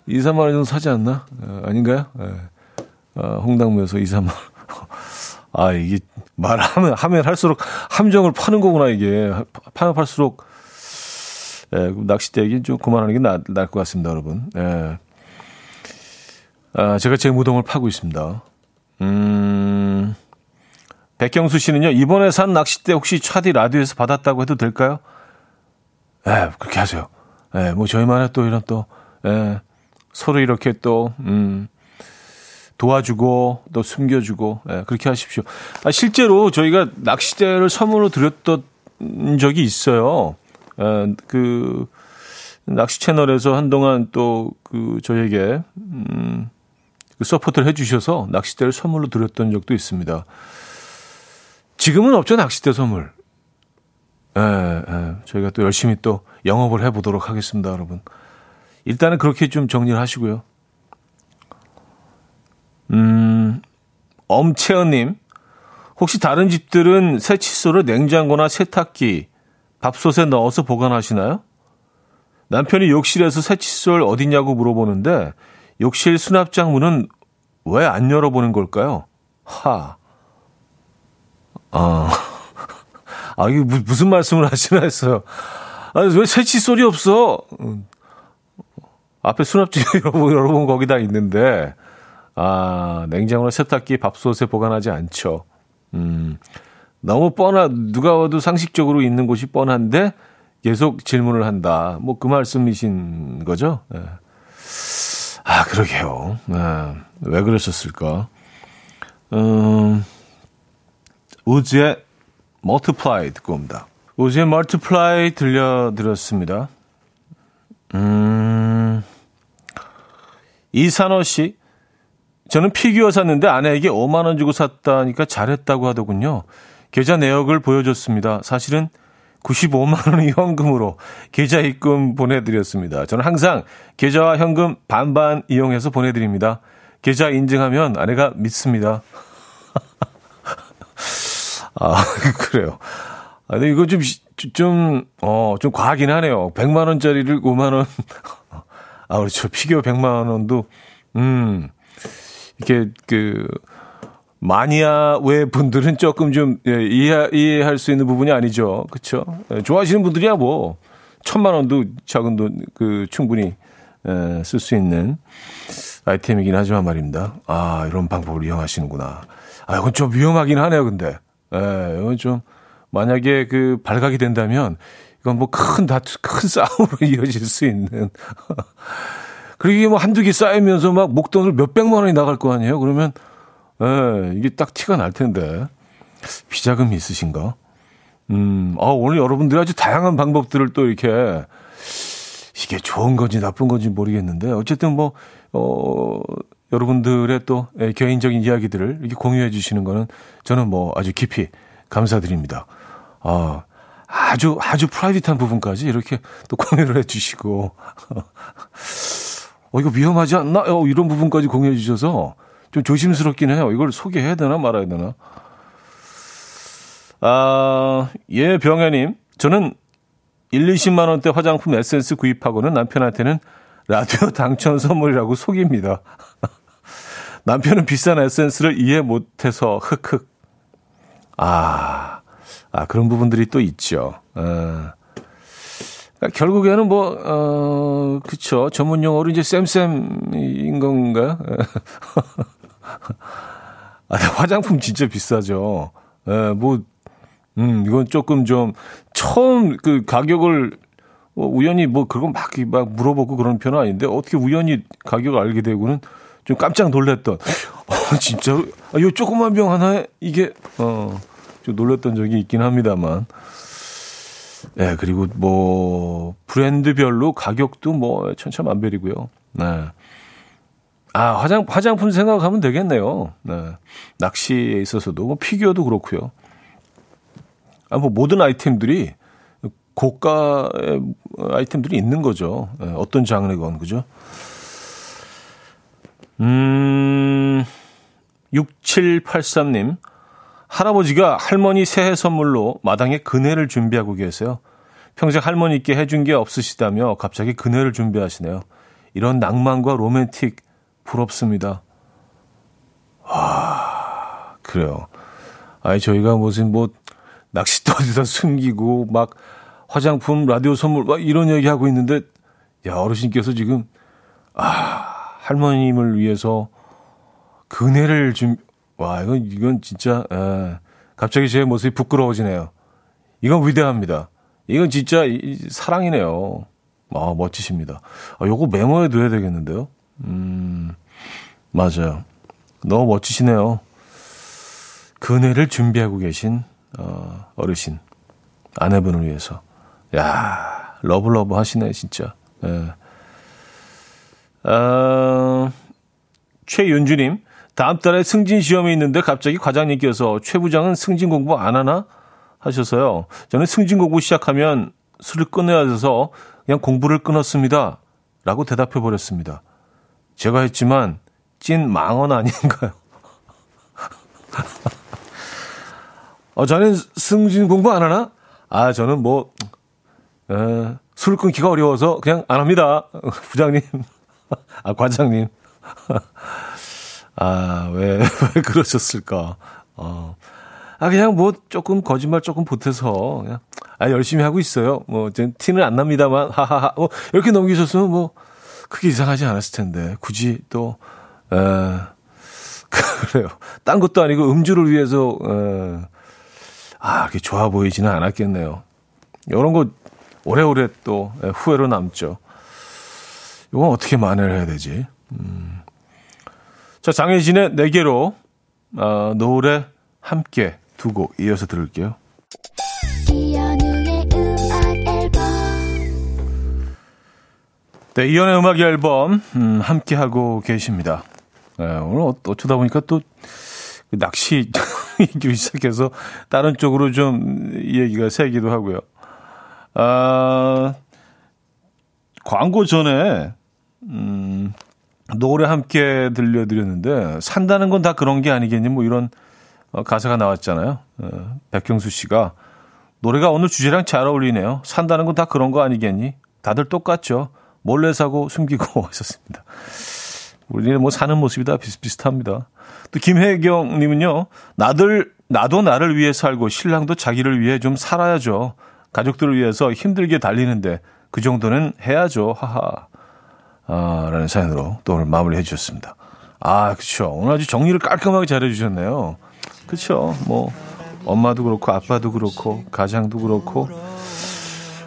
2, 3만 원 정도 사지 않나? 에, 아닌가요? 예. 아, 홍당무에서 2, 3만 원. 아, 이게, 말하면, 하면 할수록 함정을 파는 거구나, 이게. 파면 팔수록, 예, 낚싯대 얘기 좀 그만하는 게 나, 나을 것 같습니다, 여러분. 예. 아, 제가 제 무덤을 파고 있습니다. 음, 백경수 씨는요, 이번에 산 낚싯대 혹시 차디 라디오에서 받았다고 해도 될까요? 예, 그렇게 하세요. 예, 뭐 저희만의 또 이런 또, 예, 서로 이렇게 또, 음, 도와주고 또 숨겨주고 예, 그렇게 하십시오. 아, 실제로 저희가 낚싯대를 선물로 드렸던 적이 있어요. 예, 그 낚시 채널에서 한동안 또 그 저에게 음, 그 서포트를 해주셔서 낚싯대를 선물로 드렸던 적도 있습니다. 지금은 없죠 낚싯대 선물. 예, 예, 저희가 또 열심히 또 영업을 해보도록 하겠습니다, 여러분. 일단은 그렇게 좀 정리를 하시고요. 음, 엄채연님, 혹시 다른 집들은 새 칫솔을 냉장고나 세탁기, 밥솥에 넣어서 보관하시나요? 남편이 욕실에서 새 칫솔 어디냐고 물어보는데 욕실 수납장 문은 왜 안 열어보는 걸까요? 하. 아, 아, 이게 무슨 말씀을 하시나 했어요. 아, 왜 새 칫솔이 없어? 음. 앞에 수납장 여러분, 여러분 거기다 있는데, 아, 냉장고나 세탁기 밥솥에 보관하지 않죠. 음, 너무 뻔하, 누가 와도 상식적으로 있는 곳이 뻔한데, 계속 질문을 한다. 뭐 그 말씀이신 거죠? 네. 아, 그러게요. 네. 왜 그러셨을까? 음, 우즈의 Multiply 듣고 옵니다. 우즈의 Multiply 들려드렸습니다. 음, 이산호 씨. 저는 피규어 샀는데 아내에게 5만원 주고 샀다니까 잘했다고 하더군요. 계좌 내역을 보여줬습니다. 사실은 95만 원의 현금으로 계좌 입금 보내드렸습니다. 저는 항상 계좌와 현금 반반 이용해서 보내드립니다. 계좌 인증하면 아내가 믿습니다. 아, 그래요. 아, 근데 이거 좀, 좀, 어, 좀 과하긴 하네요. 100만 원짜리를 5만 원. 아, 그렇죠. 피규어 100만 원도, 음, 이렇게, 그, 마니아 외 분들은 조금 좀 예, 이해, 이해할 수 있는 부분이 아니죠. 그렇죠? 예, 좋아하시는 분들이야 뭐 천만 원도 작은 돈 그 충분히 예, 쓸 수 있는 아이템이긴 하지만 말입니다. 아 이런 방법을 이용하시는구나. 아 이건 좀 위험하긴 하네요. 근데 예, 이건 좀 만약에 그 발각이 된다면 이건 뭐 큰 다투 큰 싸움으로 이어질 수 있는. 그리고 이게 뭐 한두 개 쌓이면서 막 목돈을 몇 백만 원이 나갈 거 아니에요? 그러면 예, 이게 딱 티가 날 텐데. 비자금이 있으신가? 음, 아, 오늘 여러분들이 아주 다양한 방법들을 또 이렇게, 이게 좋은 건지 나쁜 건지 모르겠는데, 어쨌든 뭐, 어, 여러분들의 또 예, 개인적인 이야기들을 이렇게 공유해 주시는 거는 저는 뭐 아주 깊이 감사드립니다. 아, 아주, 아주 프라이빗한 부분까지 이렇게 또 공유를 해 주시고, 어, 이거 위험하지 않나? 어, 이런 부분까지 공유해 주셔서 좀 조심스럽긴 해요. 이걸 소개해야 되나 말아야 되나. 아, 예, 병현님. 저는 1, 20만 원대 화장품 에센스 구입하고는 남편한테는 라디오 당첨 선물이라고 속입니다. 남편은 비싼 에센스를 이해 못해서 흑흑. 아, 아 그런 부분들이 또 있죠. 어. 그러니까 결국에는 뭐, 어, 그쵸. 전문 용어로 이제 쌤쌤인 건가? 아, 화장품 진짜 비싸죠. 예, 뭐, 음, 이건 조금 좀, 처음 그 가격을, 뭐 우연히 뭐 그건 막, 막 물어보고 그런 편은 아닌데, 어떻게 우연히 가격을 알게 되고는 좀 깜짝 놀랐던, 어, 진짜, 아, 요 조그만 병 하나에 이게, 어, 좀 놀랐던 적이 있긴 합니다만. 예, 네, 그리고 뭐, 브랜드별로 가격도 뭐, 천차만별이고요. 네. 아, 화장, 화장품 생각하면 되겠네요. 네. 낚시에 있어서도, 뭐 피규어도 그렇고요. 아, 뭐 모든 아이템들이 고가의 아이템들이 있는 거죠. 네, 어떤 장르건, 그죠? 음, 6783님. 할아버지가 할머니 새해 선물로 마당에 그네를 준비하고 계세요. 평생 할머니께 해준 게 없으시다며 갑자기 그네를 준비하시네요. 이런 낭만과 로맨틱 부럽습니다. 와, 그래요. 아니, 저희가 무슨 뭐, 낚싯도 어디다 숨기고, 막, 화장품, 라디오 선물, 막 이런 얘기 하고 있는데, 야, 어르신께서 지금, 아, 할머님을 위해서 그네를 좀, 와, 이건, 이건 진짜, 에, 갑자기 제 모습이 부끄러워지네요. 이건 위대합니다. 이건 진짜 이, 사랑이네요. 아, 멋지십니다. 아, 요거 메모해 둬야 되겠는데요? 음, 맞아요. 너무 멋지시네요. 그네를 준비하고 계신, 어, 어르신. 아내분을 위해서. 야 love love 하시네, 진짜. 예. 어, 최윤주님, 다음 달에 승진 시험이 있는데 갑자기 과장님께서 최 부장은 승진 공부 안 하나 하셔서요. 저는 승진 공부 시작하면 술을 끊어야 돼서 그냥 공부를 끊었습니다. 라고 대답해 버렸습니다. 제가 했지만 찐 망언 아닌가요? 어, 저는 승진 공부 안 하나? 아, 저는 뭐, 에, 술 끊기가 어려워서 그냥 안 합니다. 부장님. 아, 과장님. 아, 왜, 왜 그러셨을까? 어. 아, 그냥 뭐 조금 거짓말 조금 보태서 그냥, 아, 열심히 하고 있어요. 뭐, 티는 안 납니다만, 하하하. 뭐, 이렇게 넘기셨으면 뭐, 크게 이상하지 않았을 텐데, 굳이 또, 에, 그래요. 딴 것도 아니고 음주를 위해서, 에, 아, 그렇게 좋아 보이지는 않았겠네요. 이런 거 오래오래 또 후회로 남죠. 이건 어떻게 만회를 해야 되지? 음. 자, 장혜진의 네 개로 어, 노래 함께 두고 이어서 들을게요. 네, 이연의 음악 앨범 음, 함께 하고 계십니다. 네, 오늘 어, 어쩌다 보니까 또 낚시 얘기를 시작해서 다른 쪽으로 좀 얘기가 새기도 하고요. 아, 광고 전에 음, 노래 함께 들려드렸는데 산다는 건 다 그런 게 아니겠니? 뭐 이런 어, 가사가 나왔잖아요. 어, 백경수 씨가 노래가 오늘 주제랑 잘 어울리네요. 산다는 건 다 그런 거 아니겠니? 다들 똑같죠. 몰래 사고 숨기고 하셨습니다. 우리는 뭐 사는 모습이 다 비슷비슷합니다. 또 김혜경 님은요. 나들 나도 나를 위해 살고 신랑도 자기를 위해 좀 살아야죠. 가족들을 위해서 힘들게 달리는데 그 정도는 해야죠. 하하. 아, 라는 사연으로 또 오늘 마무리해 주셨습니다. 아, 그쵸. 오늘 아주 정리를 깔끔하게 잘해 주셨네요. 그쵸. 뭐, 엄마도 그렇고, 아빠도 그렇고, 가장도 그렇고,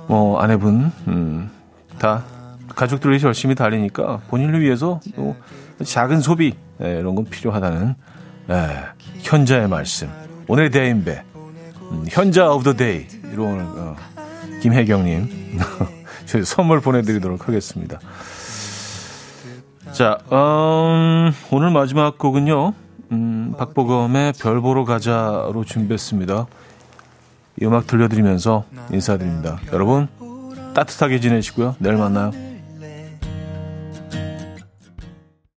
뭐, 아내분, 음, 다 위해서 열심히 달리니까 본인을 위해서 또 작은 소비, 예, 이런 건 필요하다는, 예, 현자의 말씀. 오늘의 대인배. 음, 현자 of the day로 오늘, 어, 김혜경님. 저희 선물 보내드리도록 하겠습니다. 자, 음, 오늘 마지막 곡은요, 음, 박보검의 별 보러 가자로 준비했습니다. 이 음악 들려드리면서 인사드립니다. 여러분, 따뜻하게 지내시고요. 내일 만나요.